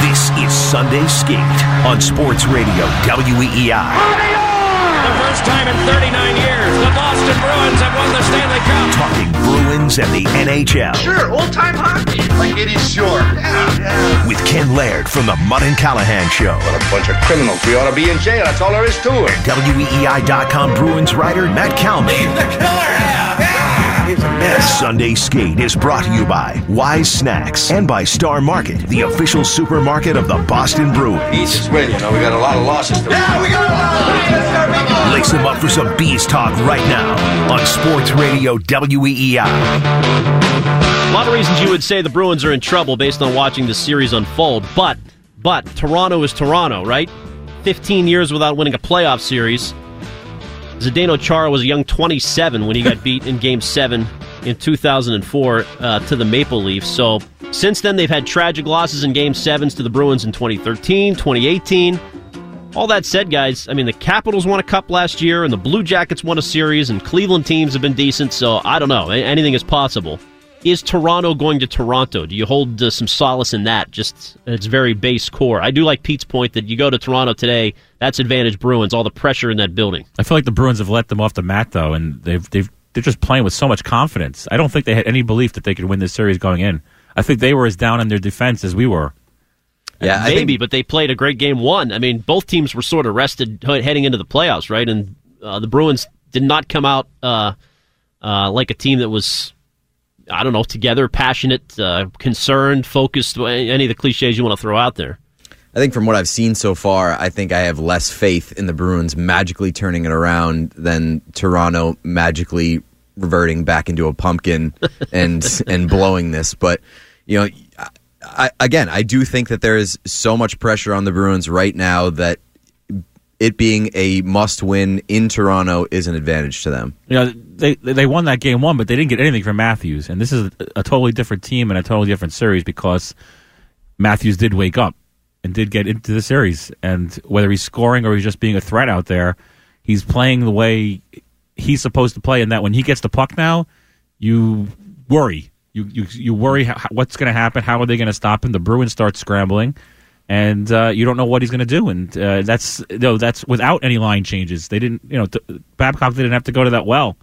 This is Sunday Skate on Sports Radio WEEI. The first time in 39 years, the Boston Bruins have won the Stanley Cup. Talking Bruins and the NHL. Sure, old time hockey. Like it is sure. Yeah, yeah. With Ken Laird from the Mut and Callahan Show. What a bunch of criminals. We ought to be in jail. That's all there is to it. WEEI.com Bruins writer Matt Kalman. He's the killer. Yeah, yeah. A mess. Sunday Skate is brought to you by Wise Snacks and by Star Market, the official supermarket of the Boston Bruins. Each is win. You know, we got a lot of losses to Yeah, we got a lot of losses. Lace them up for some Bees Talk right now on Sports Radio E WEEI. A lot of reasons you would say the Bruins are in trouble based on watching the series unfold, but but Toronto is Toronto, right? 15 years without winning a playoff series. Zdeno Chara was a young 27 when he got beat in Game 7 in 2004 uh, to the Maple Leafs. So since then, they've had tragic losses in Game 7s to the Bruins in 2013, 2018. All that said, guys, I mean, the Capitals won a cup last year, and the Blue Jackets won a series, and Cleveland teams have been decent, so I don't know. Anything is possible. Is Toronto going to Toronto? Do you hold uh, some solace in that? Just its very base core. I do like Pete's point that you go to Toronto today, that's advantage Bruins, all the pressure in that building. I feel like the Bruins have let them off the mat though, and they've they've they're just playing with so much confidence. I don't think they had any belief that they could win this series going in. I think they were as down on their defense as we were. Yeah, I Maybe, think- but they played a great game one. I mean, both teams were sort of rested heading into the playoffs, right? And uh, the Bruins did not come out uh, uh, like a team that was, I don't know, together, passionate, uh, concerned, focused, any of the cliches you want to throw out there. I think from what I've seen so far, I think I have less faith in the Bruins magically turning it around than Toronto magically reverting back into a pumpkin and and blowing this. But you know, I, again, I do think that there is so much pressure on the Bruins right now that it being a must-win in Toronto is an advantage to them. Know, they they won that game one, but they didn't get anything from Matthews, and this is a, a totally different team and a totally different series because Matthews did wake up and did get into the series, and whether he's scoring or he's just being a threat out there, he's playing the way he's supposed to play. And that when he gets the puck now, you worry. You you you worry how, what's going to happen. How are they going to stop him? The Bruins start scrambling, and uh, you don't know what he's going to do. And uh, that's know, that's without any line changes. They didn't you know t- Babcock didn't have to go to that well.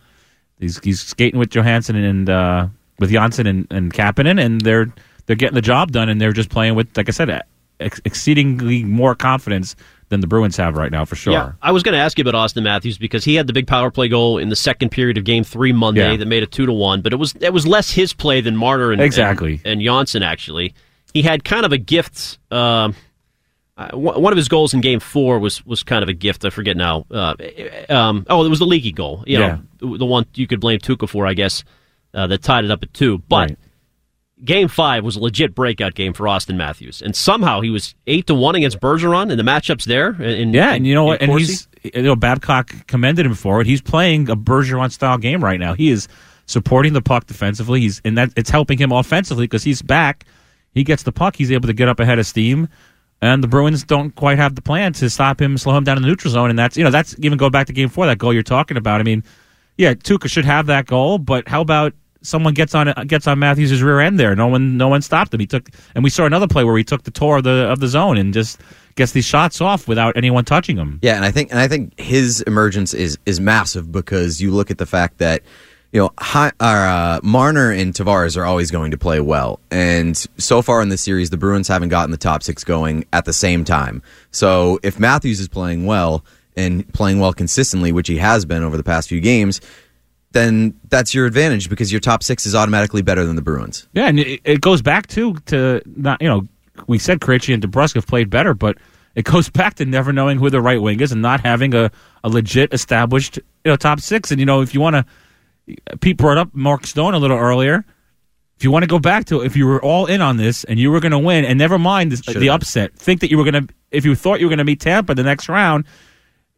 He's he's skating with Johansson and uh, with Janssen and, and Kapanen, and they're they're getting the job done, and they're just playing with like I said, ex- exceedingly more confidence than the Bruins have right now for sure. Yeah, I was going to ask you about Auston Matthews because he had the big power play goal in the second period of Game Three Monday Yeah. that made it two to one. But it was it was less his play than Marner and Exactly. and, and Janssen actually. He had kind of a gift. Um, uh, one of his goals in Game Four was was kind of a gift. I forget now. Uh, um, oh, it was the leaky goal. You know, the one you could blame Tuukka for, I guess, uh, that tied it up at two. But Right. Game Five was a legit breakout game for Auston Matthews, and somehow he was eight to one against Bergeron, and the matchups there. In, Yeah, and you know what? And he's you know Babcock commended him for it. He's playing a Bergeron style game right now. He is supporting the puck defensively. He's and that it's helping him offensively because he's back. He gets the puck. He's able to get up ahead of steam. And the Bruins don't quite have the plan to stop him, slow him down in the neutral zone, and that's you know that's even go back to game four, that goal you're talking about. I mean, yeah, Tuukka should have that goal, but how about someone gets on gets on Matthews' rear end there? No one no one stopped him. He took and we saw another play where he took the tour of the of the zone and just gets these shots off without anyone touching him. Yeah, and I think and I think his emergence is is massive because you look at the fact that you know hi, uh, Marner and Tavares are always going to play well, and so far in this series, the Bruins haven't gotten the top six going at the same time. So if Matthews is playing well and playing well consistently, which he has been over the past few games. Then that's your advantage because your top six is automatically better than the Bruins. Yeah, and it, it goes back too to not you know we said Krejci and DeBrusk have played better, but it goes back to never knowing who the right wing is and not having a, a legit established you know top six. And you know if you want to, Pete brought up Mark Stone a little earlier. If you want to go back to if you were all in on this and you were going to win, and never mind this, the upset, think that you were going to if you thought you were going to meet Tampa the next round,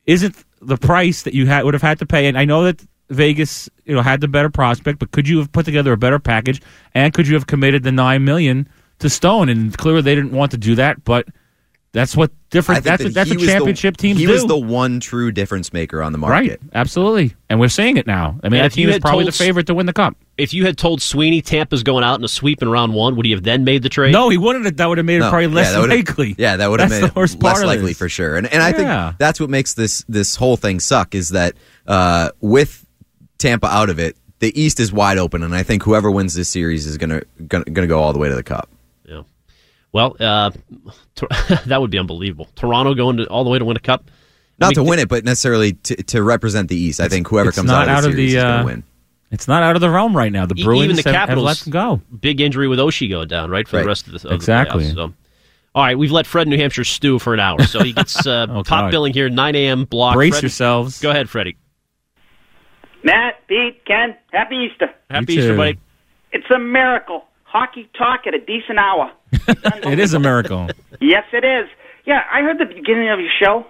isn't the price that you had would have had to pay. And I know that Vegas, you know, had the better prospect, but could you have put together a better package? And could you have committed the nine million to Stone? And clearly they didn't want to do that, but That's what I different. That's that what that's he what was the- championship teams He do. was the one true difference maker on the market. right, market. absolutely, and we're seeing it now. I mean, And that team is probably told the favorite to win the cup. If you had told Sweeney Tampa's going out in a sweep in round one, would he have then made the trade? No, he wouldn't. have That would have made it probably less yeah, likely. Yeah, that would have That's made the worst it part less of likely for sure. And and I Yeah. think that's what makes this this whole thing suck is that uh, with Tampa out of it, the East is wide open, and I think whoever wins this series is gonna gonna, gonna go all the way to the Cup. Yeah. Well, uh, Tor- that would be unbelievable. Toronto going to, all the way to win a cup. Not I mean, to win it, but necessarily to, to represent the East. I think whoever comes not out of the out of series the, is going uh, to win. It's not out of the realm right now. The Bruins even the have, have Capitals let them go. Big injury with Oshie going down, right, for Right. the rest of the, of the Exactly. playoffs, so. All right, we've let Fred New Hampshire stew for an hour, so he gets uh, Oh, top God. billing here, 9 a.m. block. Brace Fred- yourselves. Go ahead, Freddie. Matt, Pete, Ken, happy Easter. Happy You Easter, too. buddy. It's a miracle. Hockey talk at a decent hour. It is a miracle. Yes, it is. Yeah, I heard the beginning of your show.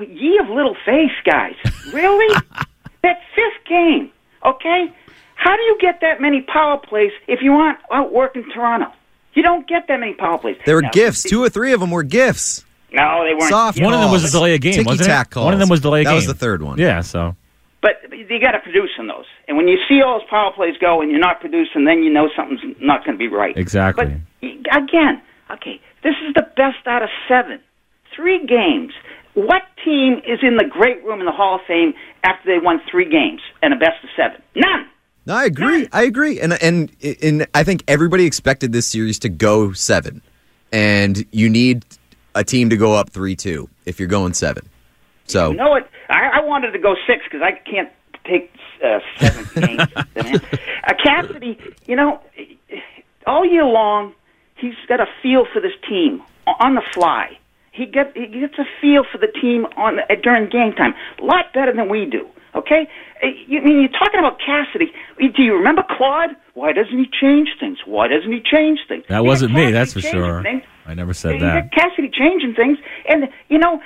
Ye of little face, guys. Really? that fifth game, okay? How do you get that many power plays if you aren't out working Toronto? You don't get that many power plays. There were Now, gifts. Two or three of them were gifts. No, they weren't. Soft One of them was a delay of game, wasn't Ticky-tack it? One of them was delay of That game. was the third one. Yeah, so But you got to produce in those. And when you see all those power plays go and you're not producing, then you know something's not going to be right. Exactly. But again, okay, this is the best out of seven. Three games. What team is in the great room in the Hall of Fame after they won three games and a best of seven? None. No, I agree. I agree, and and and I think everybody expected this series to go seven, and you need a team to go up three two if you're going seven. So You know what? I, I wanted to go six because I can't take uh, seven games. Uh, Cassidy, you know, all year long, he's got a feel for this team on the fly. He get he gets a feel for the team on uh, during game time, a lot better than we do. Okay, Uh, you I mean you're talking about Cassidy? Do you remember Claude? Why doesn't he change things? Why doesn't he change things? that wasn't me. That's for sure. things. I never said that. Cassidy changing things, and you know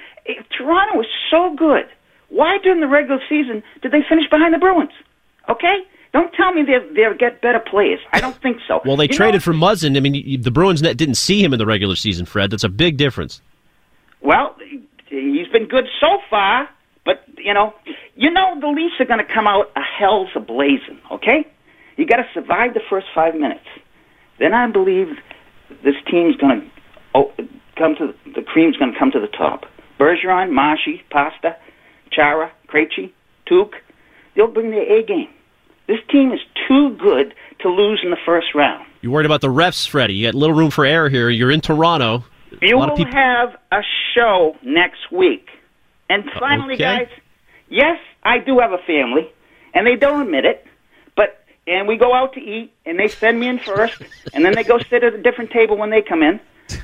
Toronto was so good. Why during the regular season did they finish behind the Bruins? Okay, don't tell me they they'll get better players. I don't think so. Well, they You traded know, for Muzzin. I mean, the Bruins net didn't see him in the regular season, Fred. That's a big difference. Well, he's been good so far, but you know, you know the Leafs are going to come out a hell's a blazing. Okay, you got to survive the first five minutes. Then I believe this team's going to oh, come to the cream's going to come to the top. Bergeron, Marshy, Pasta, Chara, Krejci, Tuke, they'll bring their A game. This team is too good to lose in the first round. You worried about the refs, Freddie? You got little room for error here. You're in Toronto. You will people. have a show next week. And finally, okay. guys, yes, I do have a family, and they don't admit it, but and we go out to eat, and they send me in first, and then they go sit at a different table when they come in.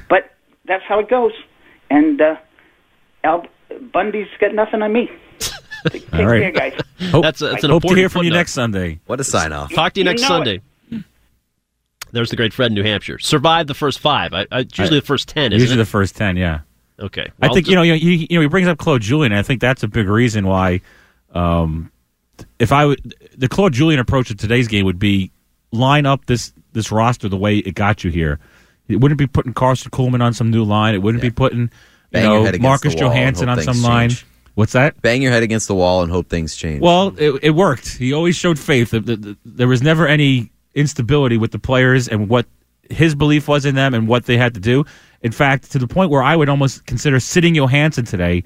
But that's how it goes. And uh, Al Bundy's got nothing on me. Take All right. care, guys. Hope, That's a- that's an hope to important hear from you footnote. next Sunday. what a sign off. Talk to you You next know Sunday. There's the great Fred in New Hampshire. Survived the first five. I, I, usually I- the first ten, isn't Usually it? the first ten, yeah. okay. I think you know, you know, he, you know, he brings up Claude Julien. and I think that's a big reason why. Um, if I would, the Claude Julien approach to today's game would be line up this this roster the way it got you here. It wouldn't be putting Karson Kuhlman on some new line. It wouldn't be putting you Bang your know head against Marcus the wall and Johansson hope on some things line. change. What's that? Bang your head against the wall and hope things change. Well, it, it worked. He always showed faith. The- the- the- There was never any instability with the players and what his belief was in them and what they had to do. In fact, to the point where I would almost consider sitting Johansson today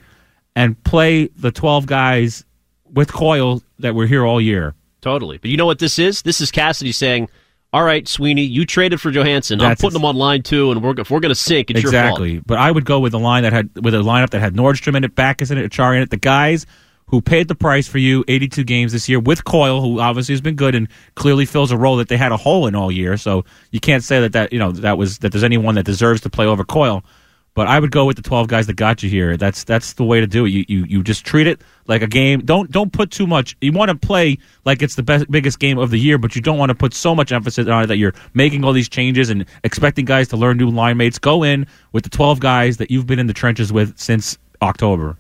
and play the 12 guys with Coyle that were here all year. Totally. But you know what this is? This is Cassidy saying, "All right, Sweeney, you traded for Johansson. I'm putting him on line two, and we're, if we're going to sink, it's exactly. But I would go with a line that had with a lineup that had Nordstrom in it, Backes in it, Acciari in it. The guys who paid the price for you 82 games this year with Coyle, who obviously has been good and clearly fills a role that they had a hole in all year. So you can't say that that you know that was that there's anyone that deserves to play over Coyle. But I would go with the 12 guys that got you here. That's that's the way to do it. You you, you just treat it like a game. Don't don't put too much. You want to play like it's the best biggest game of the year, but you don't want to put so much emphasis on it that you're making all these changes and expecting guys to learn new line mates. Go in with the 12 guys that you've been in the trenches with since October.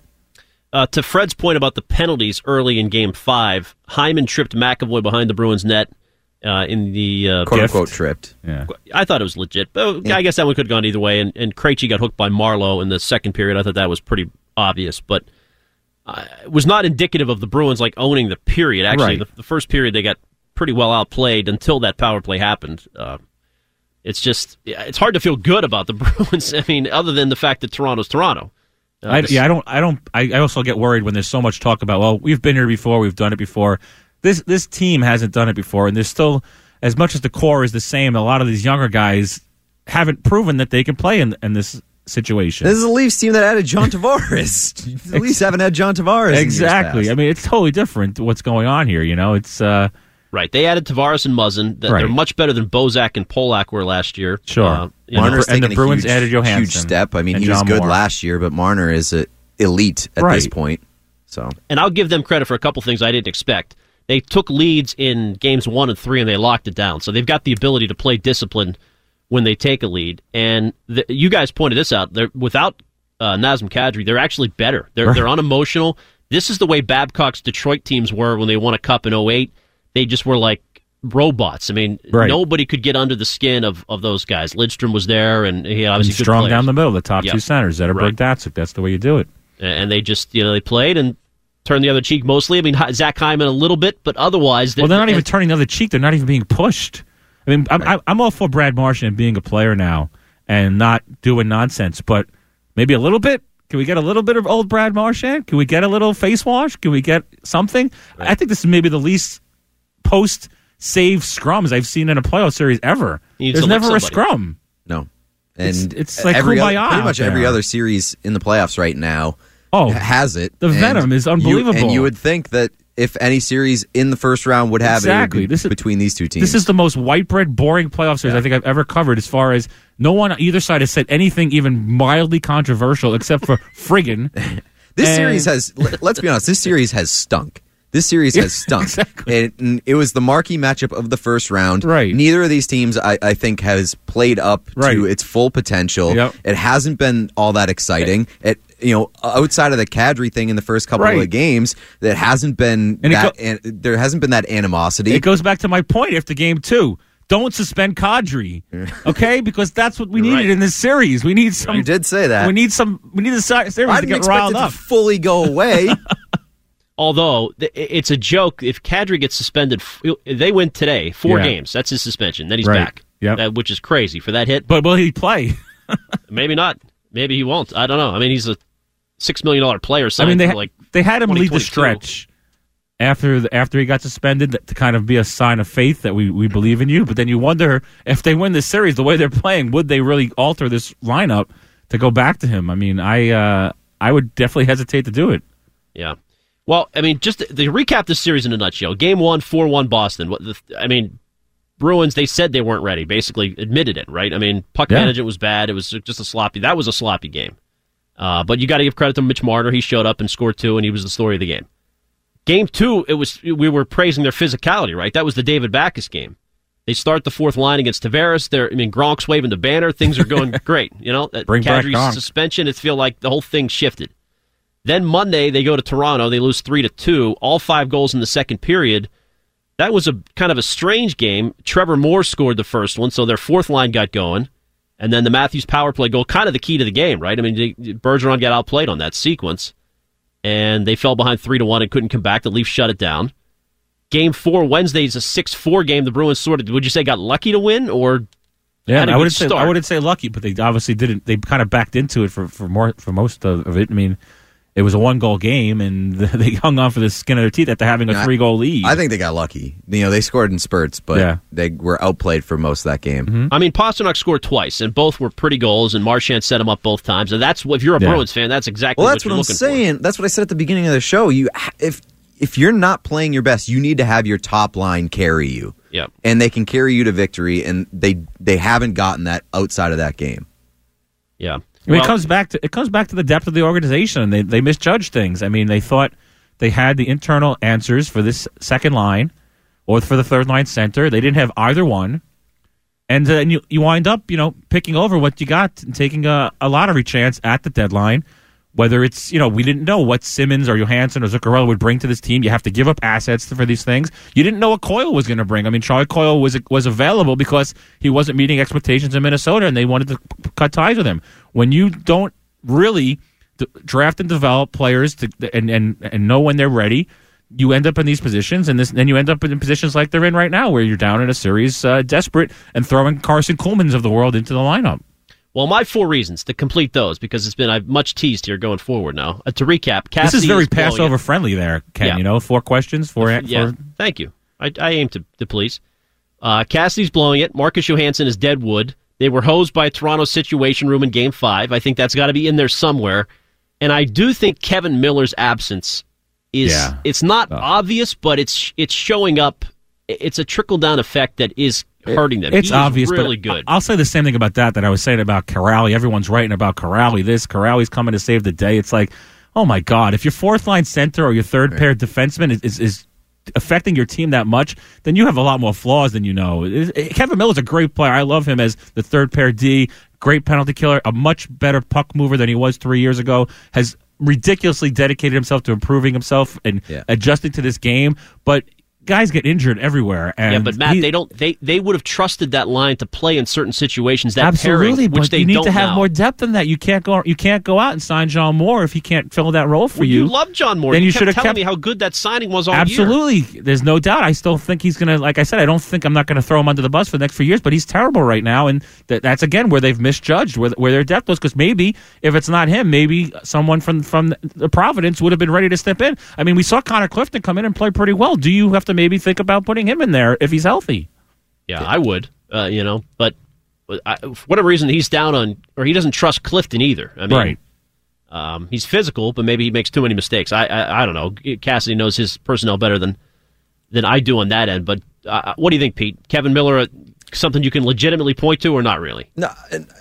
Uh, to Fred's point about the penalties early in Game Five, Hyman tripped McAvoy behind the Bruins net. Uh, in the uh, quote Gift. unquote tripped. Yeah. I thought it was legit, but I guess that one could have gone either way. And, and Krejci got hooked by Marleau in the second period. I thought that was pretty obvious, but uh, it was not indicative of the Bruins like owning the period. Actually, Right. the, the first period they got pretty well outplayed until that power play happened. Uh, it's just it's hard to feel good about the Bruins. I mean, other than the fact that Toronto's Toronto. Uh, I, yeah, I don't. I don't. I, I also get worried when there's so much talk about. Well, we've been here before. We've done it before. This this team hasn't done it before, and there's still as much as the core is the same. A lot of these younger guys haven't proven that they can play in in this situation. This is the Leafs team that added John Tavares. the Leafs haven't had John Tavares. exactly. I mean, it's totally different. What's going on here? You know, it's uh, Right. They added Tavares and Muzzin. That They're much better than Bozak and Polak were last year. Sure. Uh, you know, and the Bruins huge, added Johansson huge step. I mean, and he was good Moore. last year, but Marner is a elite at this point. So and I'll give them credit for a couple things I didn't expect. They took leads in games one and three, and they locked it down. So they've got the ability to play discipline when they take a lead. And the, you guys pointed this out. They're without uh, Nazem Kadri, they're actually better. They're Right. they're unemotional. This is the way Babcock's Detroit teams were when they won a cup in 08. They just were like robots. I mean, Right. nobody could get under the skin of, of those guys. Lidstrom was there, and he obviously and strong down the middle, the top Yeah. two centers. Zetterberg, Right. Datsyuk. That's the way you do it. and they just you know they played and turned the other cheek mostly. I mean Zach Hyman a little bit, but otherwise, Well, they're not even turning the other cheek. They're not even being pushed. I mean, I'm, I'm- I'm all for Brad Marchand being a player now and not doing nonsense, but maybe a little bit. Can we get a little bit of old Brad Marchand? Can we get a little face wash? Can we get something? I think this is maybe the least post save scrums I've seen in a playoff series ever. There's never a scrum. no, and It's- it's like every other, pretty much every other series in the playoffs right now. Oh, has it. the venom is you- unbelievable. and you would think that if any series in the first round would have it, it, Exactly. This between these two teams. This is the most white bread, boring playoff series I think I've ever covered. As far as no one on either side has said anything even mildly controversial, except for friggin. This And- series has. let- Let's be honest. This series has stunk. This series has stunk. exactly. It, it was the marquee matchup of the first round. Right. Neither of these teams, I, I think, has played up Right. to its full potential. Yep. It hasn't been all that exciting. Eh. It, you know, outside of the Kadri thing in the first couple Right. of games, that hasn't been And it that. go- and there hasn't been that animosity. It goes back to my point after game two. Don't suspend Kadri, okay? Because that's what we You're needed right. in this series. We need some. you did say that. We need some. We need the series I to didn't get riled up. to fully go away. Although it's a joke if Kadri gets suspended, they win today, four Yeah. games. That's his suspension. Then he's Right. back. Yep. That- which is crazy for that hit. but will he play? Maybe not. Maybe he won't. I don't know. I mean, he's a six million dollar player. I mean, they like they had him lead the stretch after the, after he got suspended to kind of be a sign of faith that we, we believe in you. But then you wonder if they win this series the way they're playing, would they really alter this lineup to go back to him? I mean, I uh, I would definitely hesitate to do it. Yeah. Well, I mean, just to, to recap this series in a nutshell. Game one, 4 1 Boston. What the, I mean, Bruins, they said they weren't ready, basically admitted it, right? I mean, puck Yeah. management was bad. It was just a sloppy, that was a sloppy game. Uh, but you got to give credit to Mitch Marner. He showed up and scored two, and he was the story of the game. Game two, it was we were praising their physicality, right? That was the David Backes game. They start the fourth line against Tavares. They're, I mean, Gronk's waving the banner. Things are going great. You know, that Bring back Kadri's Gronk. suspension. It feel like the whole thing shifted. Then Monday they go to Toronto. They lose three to two. All five goals in the second period. That was a kind of a strange game. Trevor Moore scored the first one, so their fourth line got going, and then the Matthews power play goal, kind of the key to the game, right? I mean, Bergeron got outplayed on that sequence, and they fell behind three to one and couldn't come back. The Leafs shut it down. Game four Wednesday is a six four game. The Bruins sort of would you say got lucky to win or Yeah, I wouldn't say I wouldn't say lucky, but they obviously didn't. They kind of backed into it for for more for most of it. I mean, it was a one goal game, and they hung on for the skin of their teeth after having a three goal lead. I think they got lucky. You know, they scored in spurts, but Yeah. they were outplayed for most of that game. Mm-hmm. I mean, Pastrnak scored twice, and both were pretty goals, and Marchand set him up both times. And that's if you're a Yeah. Bruins fan, that's exactly Well, what that's you're what I'm looking saying. That's what I said at the beginning of the show. You, if if you're not playing your best, you need to have your top line carry you. for. Yep. and they can carry you to victory. And they they haven't gotten that outside of that game. Yeah. I mean, Well, it comes back to it comes back to the depth of the organization. They they misjudged things. I mean, they thought they had the internal answers for this second line or for the third line center. They didn't have either one, and then you you wind up you know picking over what you got and taking a, a lottery chance at the deadline Whether it's, you know, we didn't know what Simmonds or Johansson or Zuccarello would bring to this team. You have to give up assets for these things. You didn't know what Coyle was going to bring. I mean, Charlie Coyle was was available because he wasn't meeting expectations in Minnesota, and they wanted to cut ties with him. When you don't really draft and develop players to, and, and and know when they're ready, you end up in these positions, and then you end up in positions like they're in right now, where you're down in a series, uh, desperate, and throwing Karson Kuhlmans of the world into the lineup. Well, my four reasons to complete those because it's been I've much teased here going forward now. Uh, to recap, Cassidy this is very is Passover friendly there, Ken. Yeah. You know, four questions, four. Yeah, four- thank you. I, I aim to, to please. Uh, Cassidy's blowing it. Marcus Johansson is dead wood. They were hosed by Toronto's Situation Room in Game Five. I think that's got to be in there somewhere. And I do think Kevan Miller's absence is Yeah. it's not Oh. obvious, but it's it's showing up. It's a trickle down effect that is hurting them. It's He obvious, really but good. I'll say the same thing about that that I was saying about Kuraly. Everyone's writing about Kuraly. This Kuraly's coming to save the day. It's like, oh my god, if your fourth line center or your third pair defenseman is, is, is affecting your team that much, then you have a lot more flaws than you know. It- it- Kevan Miller's a great player. I love him as the third pair D. Great penalty killer, a much better puck mover than he was three years ago. Has ridiculously dedicated himself to improving himself and Yeah. adjusting to this game, but. Guys get injured everywhere, and yeah, but Matt, he- they don't. They they would have trusted that line to play in certain situations. That Absolutely, pairing, which they you need to have now. more depth than that. You can't go. You can't go out and sign John Moore if he can't fill that role for Well, you. you love John Moore. Then you, you should have kept- me how good that signing was all year. Absolutely, there's no doubt. I still think he's gonna. Like I said, I don't think I'm not gonna throw him under the bus for the next few years. But he's terrible right now, and that, that's again where they've misjudged where, where their depth was. Because maybe if it's not him, maybe someone from from the Providence would have been ready to step in. I mean, we saw Connor Clifton come in and play pretty well. Do you have to maybe think about putting him in there if he's healthy? Yeah, I would. Uh, you know, but but I, for whatever reason, he's down on, or he doesn't trust Clifton either. I mean, Right. Um, he's physical, but maybe he makes too many mistakes. I, I I don't know. Cassidy knows his personnel better than than I do on that end. But uh, what do you think, Pete? Kevan Miller, uh, something you can legitimately point to, or not really? No,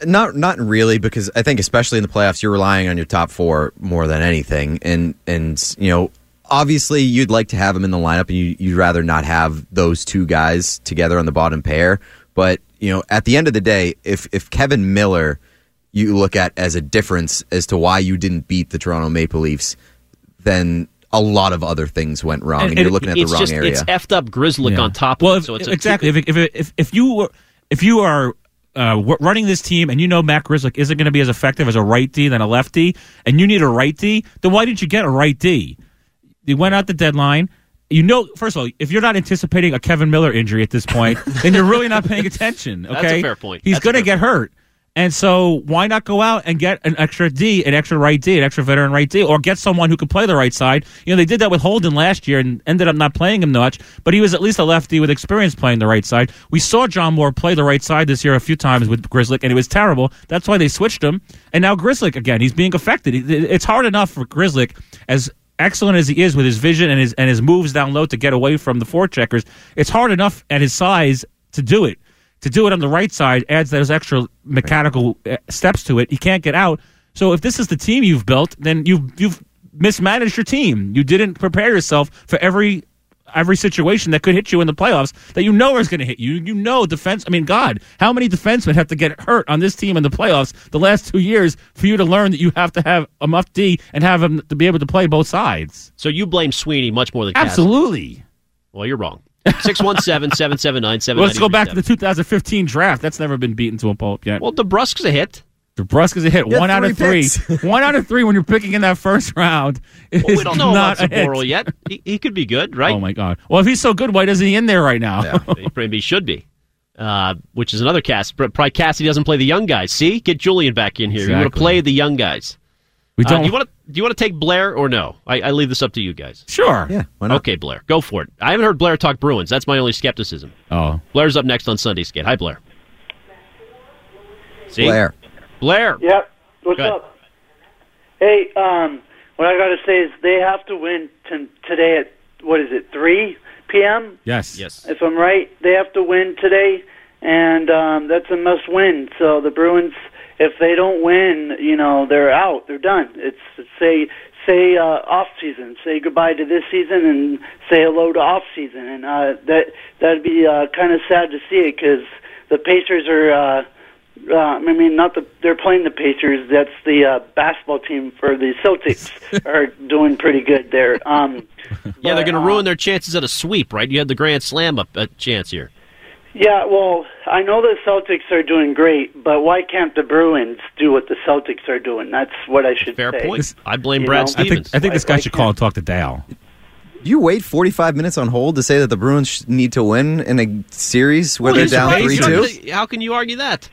not not really, because I think especially in the playoffs, you're relying on your top four more than anything, and and you know. Obviously, you'd like to have them in the lineup, and you, you'd rather not have those two guys together on the bottom pair. But you know, at the end of the day, if if Kevan Miller, you look at as a difference as to why you didn't beat the Toronto Maple Leafs, then a lot of other things went wrong, and, And- you're looking at the wrong just area. it's effed up Grizzly Yeah. on top. Well, of if, it, so it's a exactly. If, if if if you were if you are uh, running this team and you know Matt Grzelcyk isn't going to be as effective as a right D than a left D, and you need a right D, then why didn't you get a right You went out the deadline. You know, first of all, if you're not anticipating a Kevan Miller injury at this point, then you're really not paying attention. Okay, That's a fair point. He's going to get hurt. And so, why not go out and get an extra D, an extra right D, an extra veteran right D, or get someone who can play the right side? You know, they did that with Holden last year and ended up not playing him much, but he was at least a lefty with experience playing the right side. We saw John Moore play the right side this year a few times with Grzelcyk, and it was terrible. That's why they switched him. And now Grzelcyk again, he's being affected. It's hard enough for Grzelcyk as excellent as he is with his vision and his and his moves down low to get away from the forecheckers. It's hard enough at his size to do it to do it on the right side adds those extra mechanical uh, steps to it. He can't get out. So if this is the team you've built, then you've you've mismanaged your team. You didn't prepare yourself for every every situation that could hit you in the playoffs that you know is going to hit you. You know defense. I mean, God, how many defensemen have to get hurt on this team in the playoffs the last two years for you to learn that you have to have a muff D and have him to be able to play both sides? So you blame Sweeney much more than Cassidy. Absolutely. Well, you're wrong. 617-779-7937. Let's go back to the 2015 draft. That's never been beaten to a pulp yet. Well, DeBrusk's a hit. DeBrusk's a hit. Yeah, one out of three three. one out of three when you're picking in that first round. Is Well, we don't know not about a hit. Zboril yet. He, he could be good, right? Oh my god. Well, if he's so good, why isn't he in there right now? he probably should be. Uh, which is another cast. Probably Cassidy doesn't play the young guys. See, get Julien back in here. You want to Exactly. play the young guys. we Uh, don't. do you want to? Do you want to take Blair or no? I, I leave this up to you guys. sure. yeah, why not? Okay, Blair, go for it. I haven't heard Blair talk Bruins. That's my only skepticism. Oh. Blair's up next on Sunday Skate. Hi, Blair. See, Blair. Blair. Yep. What's Go ahead. up? Hey, um, what I got to say is they have to win t- today at what is it, 3 p.m. Yes. Yes. If I'm right, they have to win today, and um, that's a must-win. So the Bruins, if they don't win, you know, they're out. They're done. It's, it's say say uh, off season, say goodbye to this season, and say hello to off season, and uh, that that'd be uh, kind of sad to see it because the Pacers are. Uh, Uh, I mean, not the they're playing the Pacers. That's the uh, basketball team for the Celtics are doing pretty good there. Um, Yeah, they're going to uh, ruin their chances at a sweep, right? You had the Grand Slam up a chance here. Yeah, well, I know the Celtics are doing great, but why can't the Bruins do what the Celtics are doing? That's what I should say. Fair say. point. I blame You Brad know? I think Stevens. I think this guy why should call and talk to Dale. You wait 45 minutes on hold to say that the Bruins need to win in a series where Well, they're down 3 You 2? How can you argue that?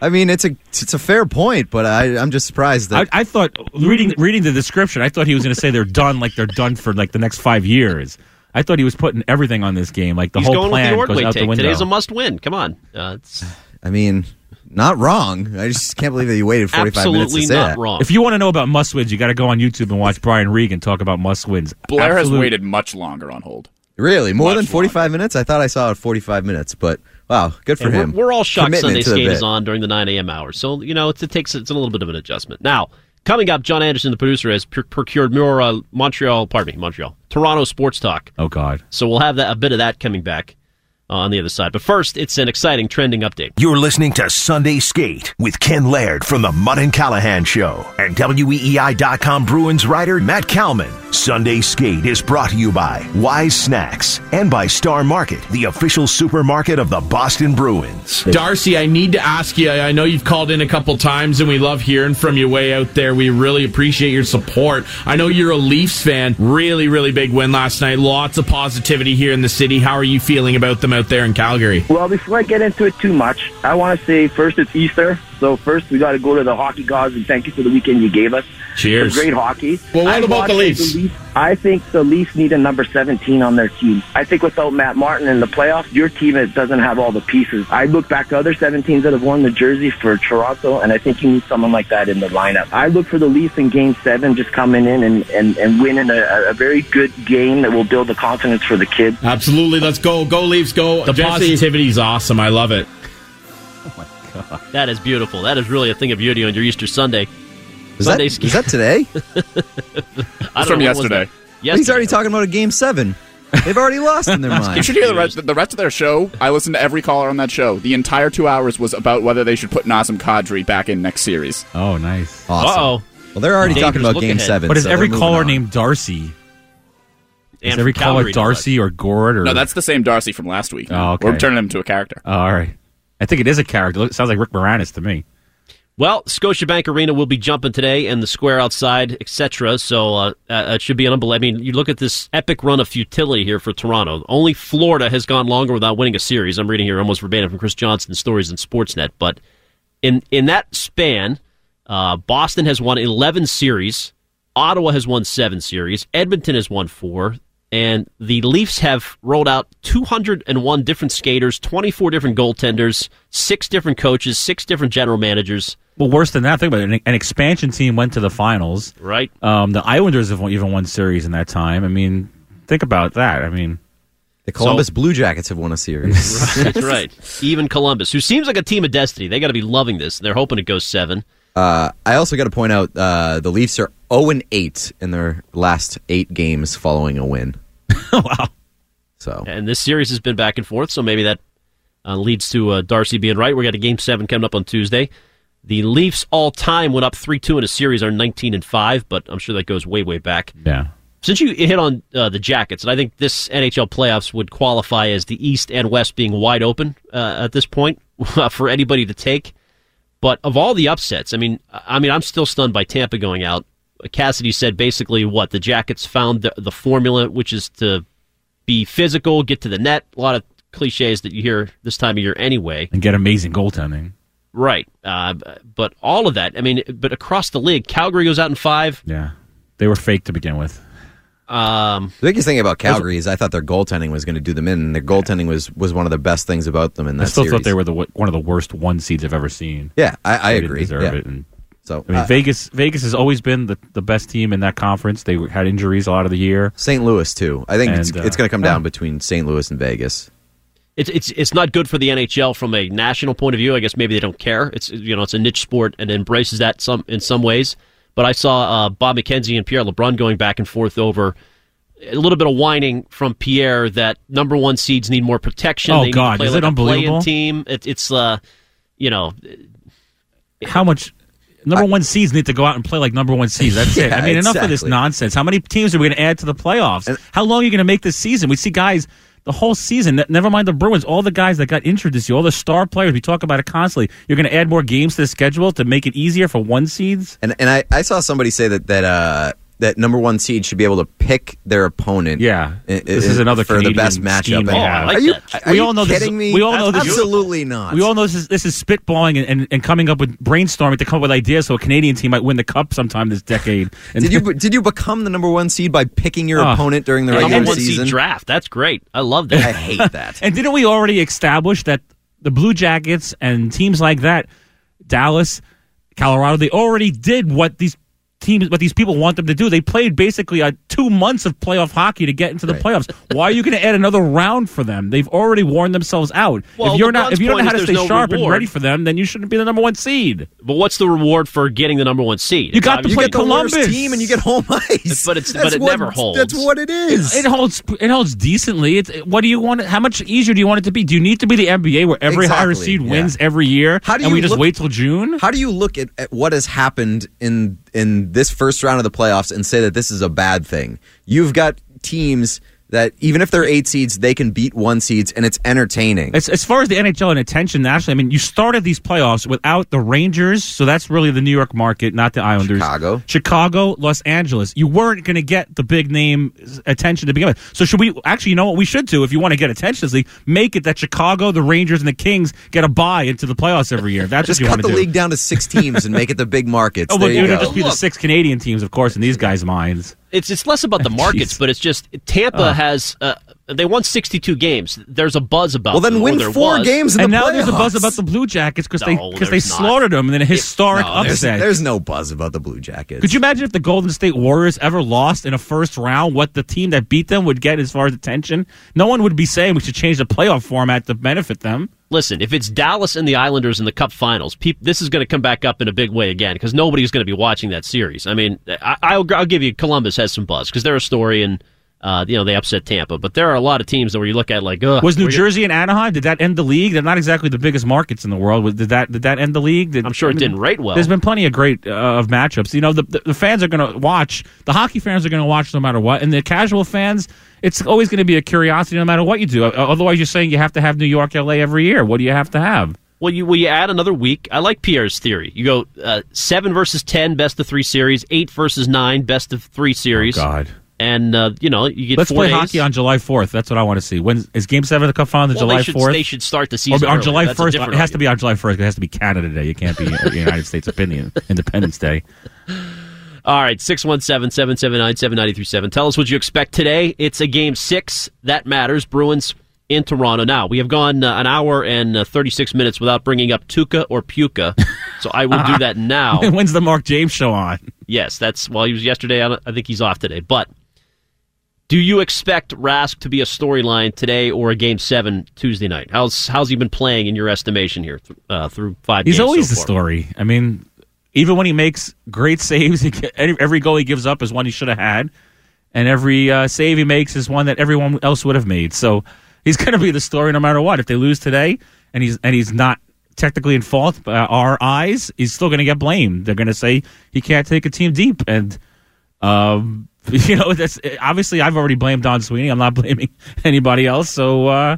I mean, it's a it's a fair point, but I, I'm just surprised I, that. I thought reading reading the description, I thought he was going to say they're done, like they're done for like the next five years. I thought he was putting everything on this game, like the He's whole going with plan the goes Ordway out the window. Today's a must-win. Come on. Uh, it's I mean, not wrong. I just can't believe that you waited 45 minutes absolutely to say not that. wrong. if you want to know about must wins, you got to go on YouTube and watch Brian Regan talk about must wins. Blair has Absolute- waited much longer on hold. Really, more Much than 45 minutes? I thought I saw it 45 minutes, but wow, good for And him. We're, we're all shocked Commitment Sunday skate is on during the 9 a.m. hours. So, you know, it, it takes it's a little bit of an adjustment. Now, coming up, John Anderson, the producer, has pr- procured more uh, Montreal, pardon me, Montreal, Toronto sports talk. Oh God, So we'll have that a bit of that coming back on the other side. But first, it's an exciting trending update. You're listening to Sunday Skate with Ken Laird from the Mut and Callahan Show and WEEI.com Bruins writer Matt Kalman. Sunday Skate is brought to you by Wise Snacks and by Star Market, the official supermarket of the Boston Bruins. Darcy, I need to ask you. I know you've called in a couple times, and we love hearing from you way out there. We really appreciate your support. I know you're a Leafs fan. Really, really big win last night. Lots of positivity here in the city. How are you feeling about them out there in Calgary? Well, before I get into it too much, I want to say first it's Easter. So first we got to go to the hockey gods and thank you for the weekend you gave us. Cheers. It great hockey. Well, what I about the watched Leafs? I think the Leafs need a number 17 on their team. I think without Matt Martin in the playoffs, your team doesn't have all the pieces. I look back to other 17s that have worn the jersey for Toronto, and I think you need someone like that in the lineup. I look for the Leafs in Game 7 just coming in and, and, and winning a, a very good game that will build the confidence for the kids. Absolutely. Let's go. Go Leafs. Go. The positivity is awesome. I love it. Oh, my God. That is beautiful. That is really a thing of beauty on your Easter Sunday. Is that, Sunday is that today? I don't from know, what was yesterday. that? He's already talking about a game seven. They've already lost in their mind. You should hear the rest, the rest of their show. I listened to every caller on that show. The entire two hours was about whether they should put Nazem Kadri back in next series. oh nice. Awesome. Uh-oh. Well, they're already Dangerous talking about look game ahead. seven. But is so every they're moving caller on. named Darcy? And Is every from caller Calgary, Darcy or Gord or? No, that's the same Darcy from last week. Oh, okay. We're turning him into a character. Oh, all right. I think it is a character. It sounds like Rick Moranis to me. Well, Scotiabank Arena will be jumping today, and the square outside, etc. So uh, uh, it should be unbelievable. I mean, you look at this epic run of futility here for Toronto. Only Florida has gone longer without winning a series. I'm reading here almost verbatim from Chris Johnston's stories in Sportsnet. But in in that span, uh, Boston has won 11 series, Ottawa has won seven series, Edmonton has won four, and the Leafs have rolled out 201 different skaters, 24 different goaltenders, six different coaches, six different general managers. Well, worse than that, think about it. An, an expansion team went to the finals. Right. Um, the Islanders have won- even won series in that time. I mean, think about that. I mean, The Columbus Blue Jackets have won a series. That's right. Even Columbus, who seems like a team of destiny, they got to be loving this. They're hoping it goes seven. Uh, I also got to point out uh, the Leafs are 0 and 8 in their last eight games following a win. wow. So And this series has been back and forth, so maybe that uh, leads to uh, Darcy being right. We got a game seven coming up on Tuesday. The Leafs all time went up three two in a series, are nineteen and five, but I'm sure that goes way way back. Yeah. Since you hit on uh, the Jackets, and I think this NHL playoffs would qualify as the East and West being wide open uh, at this point for anybody to take. But of all the upsets, I mean, I mean, I'm still stunned by Tampa going out. Cassidy said basically what the Jackets found the, the formula, which is to be physical, get to the net. A lot of cliches that you hear this time of year anyway. And get amazing goaltending. Right. Uh, but all of that, I mean, but across the league, Calgary goes out in five. Yeah. They were fake to begin with. Um, the biggest thing about Calgary is I thought their goaltending was going to do them in. and Their goaltending was, was one of the best things about them in that I still series. thought they were the one of the worst one seeds I've ever seen. Yeah, I, I They agree. Deserve Yeah. it. And, So I mean, uh, Vegas Vegas has always been the, the best team in that conference. They had injuries a lot of the year. St. Louis too. I think it's, uh, it's going to come yeah. down between St. Louis and Vegas. it's it's it's not good for the NHL from a national point of view. I guess maybe they don't care. It's you know it's a niche sport and embraces that some in some ways. But I saw uh, Bob McKenzie and Pierre LeBrun going back and forth over a little bit of whining from Pierre that number one seeds need more protection. Oh, they need God. to play Is like it unbelievable? team. It, it's uh, you know, how much number one seeds need to go out and play like number one seeds. That's it. I mean, enough of this nonsense. How many teams are we going to add to the playoffs? how long are you going to make this season? We see guys the whole season. Never mind the Bruins. All the guys that got injured this year, all the star players. We talk about it constantly. You're going to add more games to the schedule to make it easier for one seeds. And and I, I saw somebody say that that uh, that number one seed should be able to pick their opponent. Yeah, i- this is another for the best matchup. scheme they And- have. Oh, are you, are we you all know kidding this, me? We all know this. Absolutely not. We all know this is this is spitballing and, and, and coming up with brainstorming to come up with ideas so a Canadian team might win the cup sometime this decade. And Did you did you become the number one seed by picking your Oh. opponent during the Number regular one seed season? draft. That's great. I love that. I hate that. And didn't we already establish that the Blue Jackets and teams like that, Dallas, Colorado, they already did what these teams, what these people want them to do. They played basically uh, two months of playoff hockey to get into the playoffs. Why are you going to add another round for them? They've already worn themselves out. Well, if you're not, if you don't know point how is to stay no sharp and ready for them, then you shouldn't be the number one seed. But what's the reward for getting the number one seed? You It's got to obviously- play get the worst Columbus team and you get home ice. But it's- That's but it what- never holds. That's what it is. It holds. It holds decently. It's, what do you want? How much easier do you want it to be? Do you need to be the NBA where every higher Exactly, seed yeah. wins every year? How do and you we just look- wait till June? How do you look at, at what has happened in in this first round of the playoffs and say that this is a bad thing? You've got teams that even if they're eight seeds, they can beat one seeds, and it's entertaining. As, as far as the NHL and attention nationally, I mean, you started these playoffs without the Rangers, so that's really the New York market, not the Islanders. Chicago. Chicago, Los Angeles. You weren't going to get the big name uh, attention to begin with. So should we actually? You know what we should do if you want to get attention? Is make it that Chicago, the Rangers, and the Kings get a buy into the playoffs every year. That's Just what you cut the do. league down to six teams and make it the big markets. Oh, but it would just be the six Canadian teams, of course, in these guys' minds. It's it's less about the markets, but it's just Tampa Oh. has uh, they won 62 games. There's a buzz about. Well, then them, win four was. games in and the now there's a buzz about the Blue Jackets because they No, because they there's not. slaughtered them in a historic No, there's, upset. there's no buzz about the Blue Jackets. Could you imagine if the Golden State Warriors ever lost in a first round, what the team that beat them would get as far as attention? No one would be saying we should change the playoff format to benefit them. Listen, if it's Dallas and the Islanders in the Cup Finals, peop this is going to come back up in a big way again because nobody's going to be watching that series. I mean, I, I'll, I'll give you Columbus has some buzz because they're a story and uh, you know they upset Tampa, but there are a lot of teams that where you look at like, ugh, Was New gonna- Jersey and Anaheim? Did that end the league? They're not exactly the biggest markets in the world. Did that did that end the league? Did, I'm sure it didn't rate well. There's been plenty of great uh, of matchups. You know, the, the, the fans are going to watch. The hockey fans are going to watch no matter what, and the casual fans, it's always going to be a curiosity no matter what you do. Otherwise, you're saying you have to have New York, LA every year. What do you have to have? Well, you well you add another week. I like Pierre's theory. You go uh, seven versus ten, best of three series. Eight versus nine, best of three series. Oh, God. And uh, you know you get Let's play days. hockey on July 4th. That's what I want to see. When is Game Seven of the Cup Final? on Well, July 4th. They should start the season on earlier. July 1st. It has to be on July 1st. It has to be Canada Day. It can't be United States opinion Independence Day. All right, 617-779-7937. Tell us what you expect today. It's a game six. That matters. Bruins in Toronto. Now, we have gone uh, an hour and uh, 36 minutes without bringing up Tuukka or Puka, so I will do that now. When's the Mark James show on? Yes, that's, well, he was yesterday. I, I think he's off today. But do you expect Rask to be a storyline today or a game seven Tuesday night? How's, how's he been playing in your estimation here uh, through five He's always so the story. I mean, even when he makes great saves, get- every every goal he gives up is one he should have had, and every uh, save he makes is one that everyone else would have made. So he's going to be the story no matter what. If they lose today, and he's and he's not technically in fault by our eyes, he's still going to get blamed. They're going to say he can't take a team deep, and um, you know that's obviously I've already blamed Don Sweeney. I'm not blaming anybody else. So uh,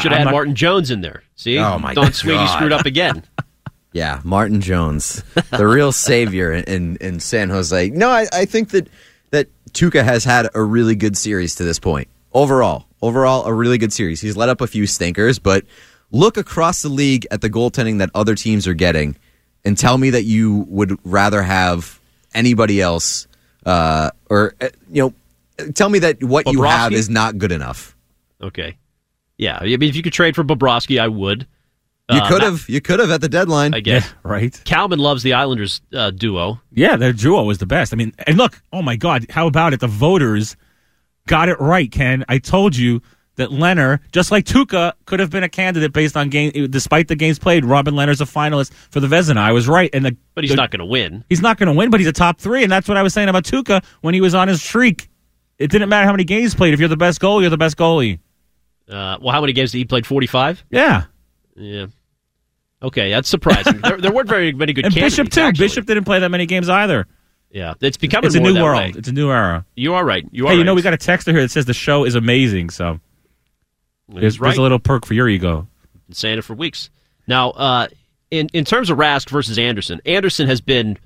Should I- have had not- Martin Jones in there. See? Oh, my Don Sweeney screwed up again. Yeah, Martin Jones, the real savior in, in, in San Jose. No, I, I think that that Tuukka has had a really good series to this point. Overall, overall, a really good series. He's let up a few stinkers, but look across the league at the goaltending that other teams are getting, and tell me that you would rather have anybody else, uh, or uh, you know, tell me that what you have is not good enough. Okay. Yeah, I mean, if you could trade for Bobrovsky, I would. You Uh, could have, you could have at the deadline. I guess. Yeah, right. Calvin loves the Islanders uh, duo. Yeah, their duo was the best. I mean, and look, oh my God, how about it? The voters got it right, Ken. I told you that Lehner, just like Tuukka, could have been a candidate based on game, despite the games played. Robin Lehner's a finalist for the Vezina. I was right, and the But he's the- not going to win. He's not going to win, but he's a top three, and that's what I was saying about Tuukka when he was on his streak. It didn't matter how many games played. If you're the best goalie, you're the best goalie. Uh, well, how many games did he played? Forty-five. Yeah. Yeah. Okay, that's surprising. there, there weren't very many good and. Bishop too. actually. Bishop didn't play that many games either. Yeah, it's becoming It's a new world. way. It's a new era. You are right. You are hey, you right. know we got a texter here that says the show is amazing. So there's, right. there's a little perk for your ego. been saying it for weeks. Now, uh, in in terms of Rask versus Andersen, Andersen has been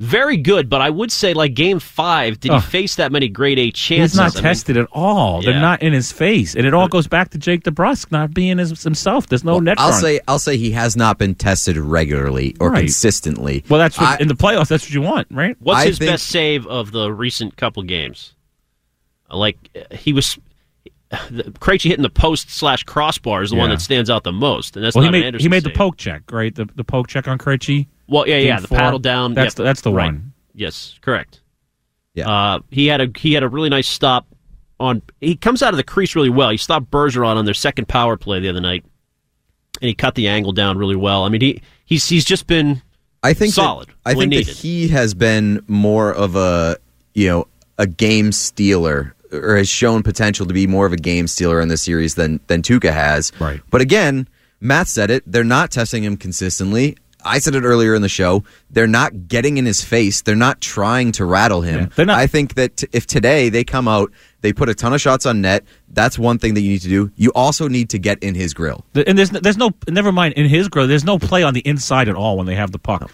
very good, but I would say like Game Five, did Ugh. he face that many grade A chances? He's not I mean, tested at all. They're not in his face, and it all goes back to Jake DeBrusk not being his, himself. There's no net. I'll front. say I'll say he has not been tested regularly or Right. consistently. Well, that's what, I- in the playoffs. That's what you want, right? What's I his think- best save of the recent couple games? Like uh, he was. The- Krejci hitting the post slash crossbar is the one that stands out the most, and that's well, he not an made Andersen he made the poke check, right? The the poke check on Krejci. Well, yeah, yeah, the four. paddle down. That's yep, the, that's the right. one. Yes, correct. Yeah. Uh, he had a he had a really nice stop on. He comes out of the crease really well. He stopped Bergeron on their second power play the other night, and he cut the angle down really well. I mean, he he's he's just been I think that- solid. I when think that he has been more of a you know a game stealer or has shown potential to be more of a game stealer in this series than than Tuukka has. Right. But again, Matt said it. They're not testing him consistently. I said it earlier in the show. They're not getting in his face. They're not trying to rattle him. Yeah, they're not- I think that t- if today they come out, they put a ton of shots on net. That's one thing that you need to do. You also need to get in his grill. And there's there's no never mind in his grill. There's no play on the inside at all when they have the puck.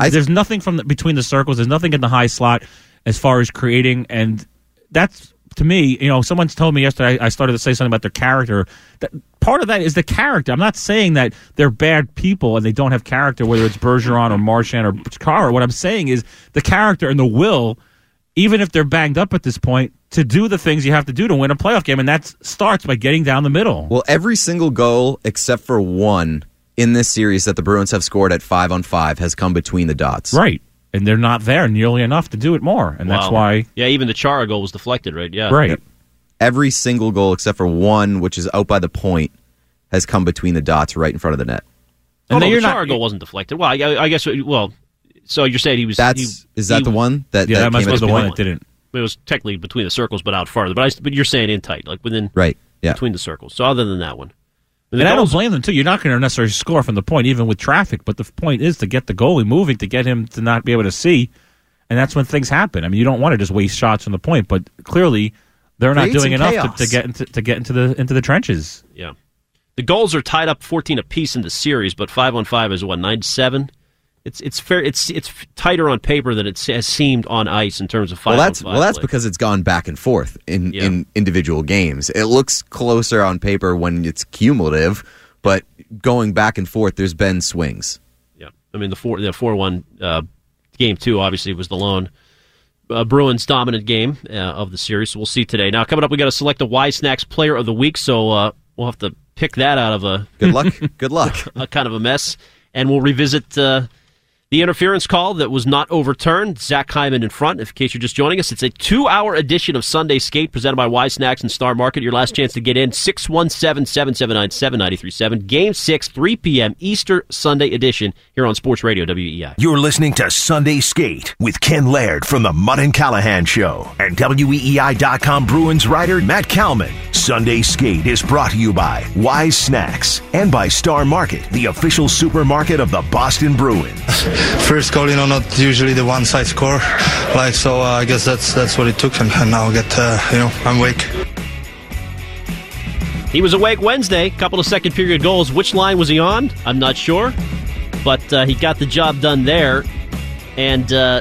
I- there's nothing from the, between the circles. There's nothing in the high slot as far as creating, and that's to me. You know, someone's told me yesterday. I, started to say something about their character. That, part of that is the character. I'm not saying that they're bad people and they don't have character, whether it's Bergeron or Marchand or Carr. What I'm saying is the character and the will. Even if they're banged up at this point, to do the things you have to do to win a playoff game, and that starts by getting down the middle. Well, every single goal except for one in this series that the Bruins have scored at five on five has come between the dots. Right. And they're not there nearly enough to do it more. And that's why. yeah, even the Chara goal was deflected, right? Yeah, Right. Every single goal except for one, which is out by the point, has come between the dots right in front of the net. Oh, and And then the Chara not. goal wasn't deflected. Well, I, I guess. Well, so you're saying he was. That's he, is that he- the one that Yeah, that that must came be the the one that didn't. It was technically between the circles, but out farther. But I, but you're saying in tight, like within Right. Yeah. between the circles. So other than that one, And I don't blame them too. You're not going to necessarily score from the point, even with traffic. But the point is to get the goalie moving, to get him to not be able to see, and that's when things happen. I mean, you don't want to just waste shots from the point, but clearly they're not doing enough to, to get into to get into the into the trenches. Yeah. The goals are tied up 14 apiece in the series, but 5 on 5 is what 97. It's it's fair it's it's tighter on paper than it has seemed on ice in terms of 5 Well, that's 5 well, that's play. because it's gone back and forth in Yeah. in individual games. It looks closer on paper when it's cumulative, but going back and forth, there's been swings. Yeah, I mean the four the four one uh, game two obviously was the lone uh, Bruins dominant game uh, of the series. So we'll see today. Now coming up, we got to select a Wise Snacks Player of the Week. So uh, we'll have to pick that out of a Good luck. Good luck. a kind of a mess, and we'll revisit. Uh, the interference call that was not overturned. Zach Hyman in front. In case you're just joining us, it's a two-hour edition of Sunday Skate presented by Wise Snacks and Star Market. Your last chance to get in 617-779-7937. Game six, 3 p.m. Easter Sunday edition here on Sports Radio WEEI. You're listening to Sunday Skate with Ken Laird from the Mut and Callahan Show and WEEI.com Bruins writer Matt Kalman. Sunday Skate is brought to you by Wise Snacks and by Star Market, the official supermarket of the Boston Bruins. first goal, you know, not usually the one side score. Like so, uh, I guess that's that's what it took, and, and now I get, uh, you know, I'm awake. He was awake Wednesday. Couple of second period goals. Which line was he on? I'm not sure, but uh, he got the job done there. And uh,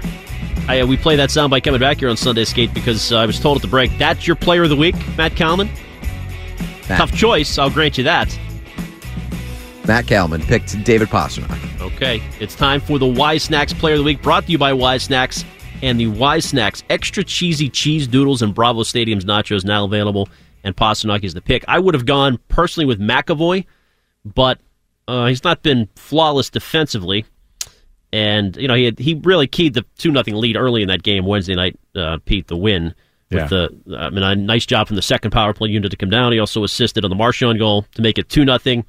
I, we play that sound by coming back here on Sunday Skate because uh, I was told at the break that's your player of the week, Matt Kalman. Matt. Tough choice. I'll grant you that. Matt Kalman picked David Pastrnak. Okay, it's time for the Wise Snacks Player of the Week, brought to you by Wise Snacks and the Wise Snacks extra cheesy cheese doodles and Bravo Stadium's nachos now available. And Pastrnak is the pick. I would have gone personally with McAvoy, but uh, he's not been flawless defensively. And you know he had, he really keyed the two nothing lead early in that game Wednesday night. Uh, Pete the win with Yeah. the I mean a nice job from the second power play unit to come down. He also assisted on the Marchand goal to make it two nothing.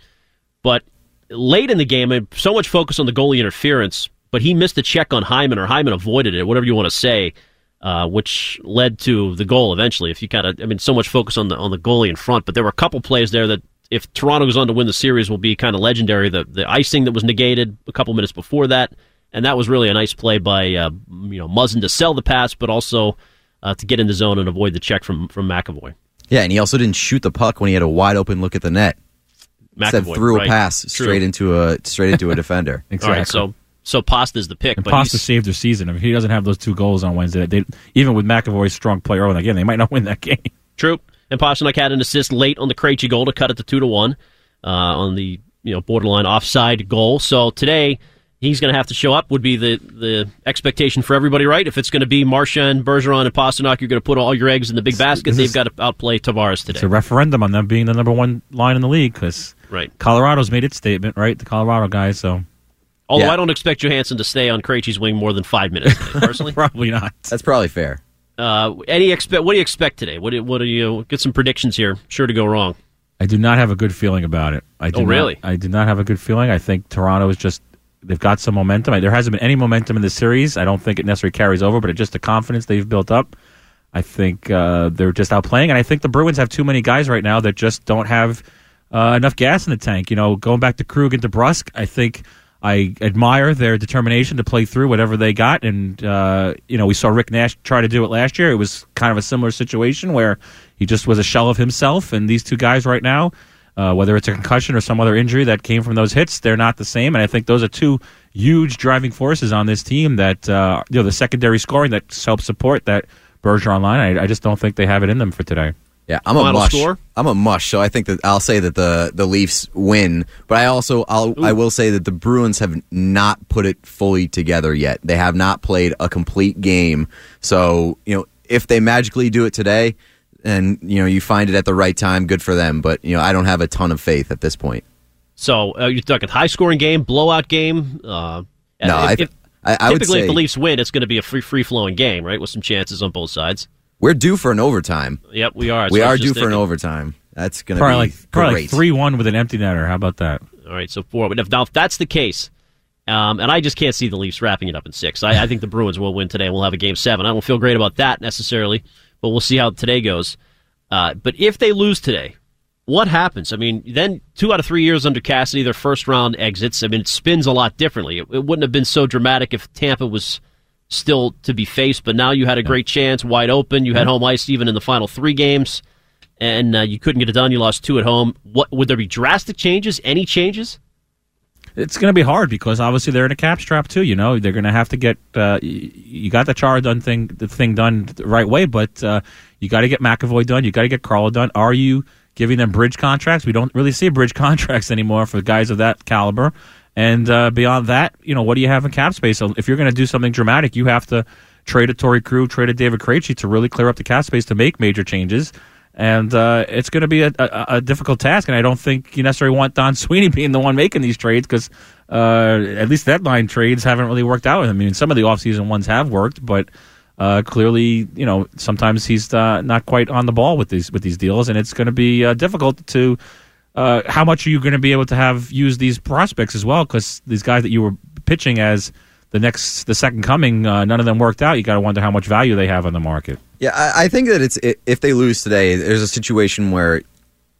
But late in the game, so much focus on the goalie interference, but he missed a check on Hyman, or Hyman avoided it, whatever you want to say, uh, which led to the goal eventually. If you kind of, I mean, so much focus on the on the goalie in front, but there were a couple plays there that if Toronto goes on to win the series, will be kind of legendary. The the icing that was negated a couple minutes before that, and that was really a nice play by uh, you know Muzzin to sell the pass, but also uh, to get in the zone and avoid the check from from McAvoy. Yeah, and he also didn't shoot the puck when he had a wide open look at the net. Instead McAvoy, threw right. a pass True. straight into a straight into a defender. All right, so so Pasta's the pick, And but Pasta saved their season. I mean, he doesn't have those two goals on Wednesday. They, even with McAvoy's strong play early in the game, they might not win that game. True. And Pastrnak had an assist late on the Krejci goal to cut it to two to one uh, on the you know borderline offside goal. So today he's going to have to show up. Would be the the expectation for everybody, right? If it's going to be Marchand, Bergeron, and Pastrnak, you're going to put all your eggs in the big basket. this They've is- got to outplay Tavares today. It's a referendum on them being the number one line in the league because Right. Colorado's made its statement, right? The Colorado guys, so Although Yeah. I don't expect Johansson to stay on Krejci's wing more than five minutes today, personally. probably not. That's probably fair. Uh, any expect? What do you expect today? What do, what do you get? Some predictions here. Sure to go wrong. I do not have a good feeling about it. I do Oh, not- really? I do not have a good feeling. I think Toronto is just they've got some momentum. I- There hasn't been any momentum in the series. I don't think it necessarily carries over, but it's just the confidence they've built up. I think uh, they're just outplaying, and I think the Bruins have too many guys right now that just don't have uh, enough gas in the tank. You know, going back to Krug and DeBrusk, I think I admire their determination to play through whatever they got, and uh, you know, we saw Rick Nash try to do it last year. It was kind of a similar situation where he just was a shell of himself, and these two guys right now. Uh, whether it's a concussion or some other injury that came from those hits, they're not the same. And I think those are two huge driving forces on this team that, uh, you know, the secondary scoring that helps support that Bergeron line. I, I just don't think they have it in them for today. Yeah, I'm a mush. score? I'm a mush, so I think that I'll say that the the Leafs win, but I also I'll I will say that the Bruins have not put it fully together yet. They have not played a complete game. So, you know, if they magically do it today and you know, you find it at the right time, good for them, but you know, I don't have a ton of faith at this point. So uh, you're talking high scoring game, blowout game. Uh, No, I- if, I- I would typically if the Leafs win, it's going to be a free free flowing game, right, with some chances on both sides. We're due for an overtime. Yep, we are. we So I are was due just for an thinking. overtime. That's going to Probably be like probably great. like three one with an empty netter. How about that? All right, so four. Now, now if that's the case, um, and I just can't see the Leafs wrapping it up in six. I, I think the Bruins will win today, and we'll have a game seven. I don't feel great about that necessarily, but we'll see how today goes. Uh, but if they lose today, what happens? I mean, then two out of three years under Cassidy, their first round exits. I mean, it spins a lot differently. It, it wouldn't have been so dramatic if Tampa was still to be faced, but now you had a great chance, wide open. You had home ice even in the final three games, and uh, you couldn't get it done. You lost two at home. What would there be drastic changes? Any changes? It's going to be hard because obviously they're in a cap strap too. You know, they're going to have to get. Uh, you got the Chara done thing, the thing done the right way, but uh, you got to get McAvoy done. You got to get Carlo done. Are you giving them bridge contracts? We don't really see bridge contracts anymore for guys of that caliber. And uh, beyond that, you know, what do you have in cap space? If you're going to do something dramatic, you have to trade a Torey Krug, trade a David Krejci to really clear up the cap space to make major changes. And uh, it's going to be a, a, a difficult task. And I don't think you necessarily want Don Sweeney being the one making these trades because uh, at least deadline trades haven't really worked out. I mean, some of the offseason ones have worked, but uh, clearly, you know, sometimes he's uh, not quite on the ball with these with these deals, and it's going to be uh, difficult to. Uh, how much are you going to be able to have use these prospects as well? Because these guys that you were pitching as the next, the second coming, uh, none of them worked out. You got to wonder how much value they have on the market. Yeah, I, I think that it's i if they lose today, there's a situation where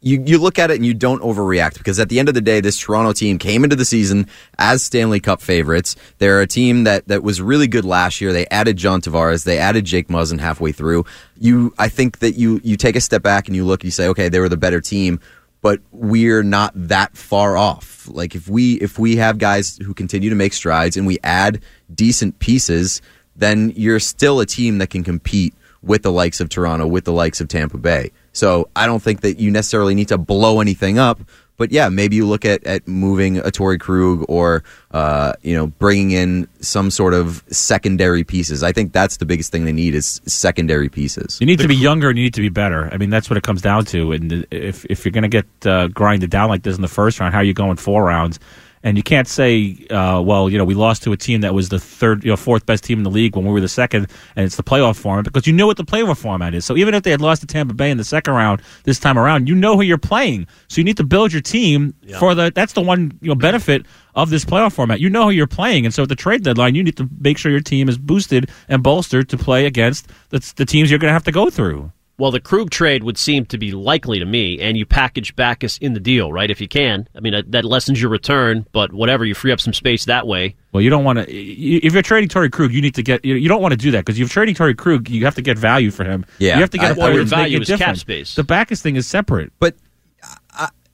you you look at it and you don't overreact because at the end of the day, this Toronto team came into the season as Stanley Cup favorites. They're a team that that was really good last year. They added John Tavares, they added Jake Muzzin halfway through. You, I think that you you take a step back and you look and you say, okay, they were the better team. But we're not that far off. Like if we if we have guys who continue to make strides and we add decent pieces, then you're still a team that can compete with the likes of Toronto, with the likes of Tampa Bay. So I don't think that you necessarily need to blow anything up. But yeah, maybe you look at, at moving a Torey Krug or uh, you know bringing in some sort of secondary pieces. I think that's the biggest thing they need is secondary pieces. You need to be younger and you need to be better. I mean, that's what it comes down to. And if if you're going to get uh, grinded down like this in the first round, how are you going four rounds? And you can't say, uh, well, you know, we lost to a team that was the third, you know, fourth best team in the league when we were the second, and it's the playoff format because you know what the playoff format is. So even if they had lost to Tampa Bay in the second round this time around, you know who you're playing. So you need to build your team for the. That's the one you know benefit of this playoff format. You know who you're playing, and so at the trade deadline, you need to make sure your team is boosted and bolstered to play against the, the teams you're going to have to go through. Well, the Krug trade would seem to be likely to me, and you package Backes in the deal, right? If you can. I mean, that, that lessens your return, but whatever, you free up some space that way. Well, you don't want to. If you're trading Torey Krug, you need to get. You you don't want to do that because you're trading Torey Krug, you have to get value for him. Yeah, you have to get I- a I player would- that's making value a is cap space. The Backes thing is separate. But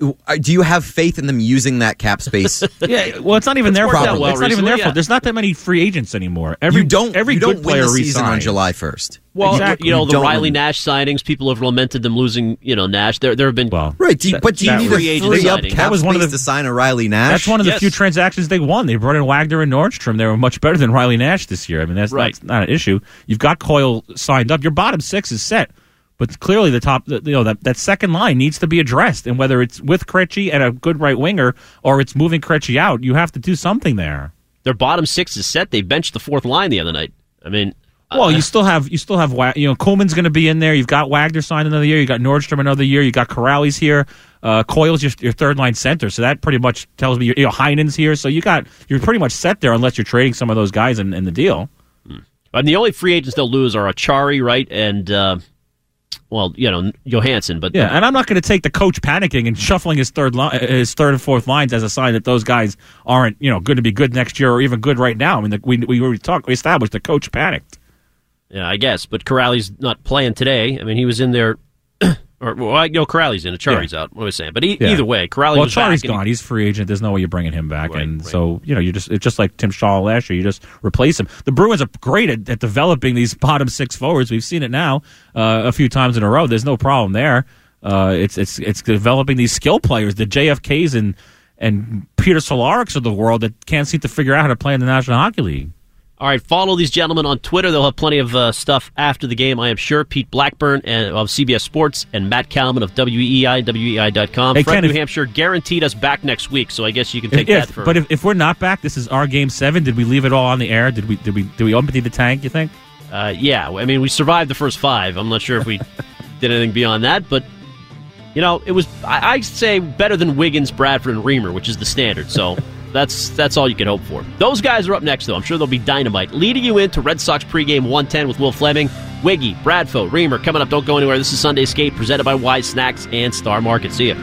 Uh, do you have faith in them using that cap space? Yeah, well, it's not even their worked fault. out well it's not even recently, their yeah. fault. There's not that many free agents anymore. Every you don't. every you good don't player win the season on. July first. Well, Exactly. you know, You the Riley win. Nash signings, people have lamented them losing, you know, Nash. There, there have been. Well, Right, do you, but do you that need free a agent free up signing. cap That was one of space the- to sign a Riley Nash? That's one of the Yes. few transactions they won. They brought in Wagner and Nordstrom. They were much better than Riley Nash this year. I mean, that's Right. not, not an issue. You've got Coyle signed up. Your bottom six is set, but clearly the top, you know, that, that second line needs to be addressed. And whether it's with Krejci and a good right winger or it's moving Krejci out, you have to do something there. Their bottom six is set. They benched the fourth line the other night. I mean, Well, you still have you still have you know Kuhlman's going to be in there. You've got Wagner signed another year. You got Nordstrom another year. You got Kuraly's here. Uh, Coyle's your, your third line center, so that pretty much tells me you know Heinen's here. So you got you're pretty much set there unless you're trading some of those guys in, in the deal. and the only free agents they'll lose are Acciari, right, and uh, well, you know, Johansson. But Yeah, and I'm not going to take the coach panicking and shuffling his third line, his third and fourth lines as a sign that those guys aren't you know going to be good next year or even good right now. I mean, the, we we already talked, we established the coach panicked. Yeah, I guess. But Kuraly's not playing today. I mean, he was in there. Or well, I know Kuraly's in. Acciari's out. What was I saying? But e- Yeah. either way, Kuraly's well, was back. Chari's and he- gone. He's free agent. There's no way you're bringing him back. Right, and right. so you know, you just it's just like Tim Schaller last year. You just replace him. The Bruins are great at, at developing these bottom six forwards. We've seen it now uh, a few times in a row. There's no problem there. Uh, it's it's it's developing these skill players, the JFKs and and Peter Cehlariks of the world that can't seem to figure out how to play in the National Hockey League. All right, follow these gentlemen on Twitter. They'll have plenty of uh, stuff after the game, I am sure. Pete Blackburn of CBS Sports and Matt Kalman of WEEI, WEEI.com. Hey, Fred Ken, New if- Hampshire guaranteed us back next week, so I guess you can take If- that for. but if, if we're not back, this is our game seven. Did we leave it all on the air? Did we did we did we empty the tank? You think? Uh, yeah, I mean, we survived the first five. I'm not sure if we did anything beyond that, but you know, it was I, I say better than Wiggins, Bradford, and Reamer, which is the standard. So that's that's all you can hope for. Those guys are up next, though. I'm sure they'll be dynamite, leading you into Red Sox pregame 110 with Will Fleming, Wiggy, Bradfo, Reamer coming up. Don't go anywhere. This is Sunday Skate presented by Wise Snacks and Star Market. See ya.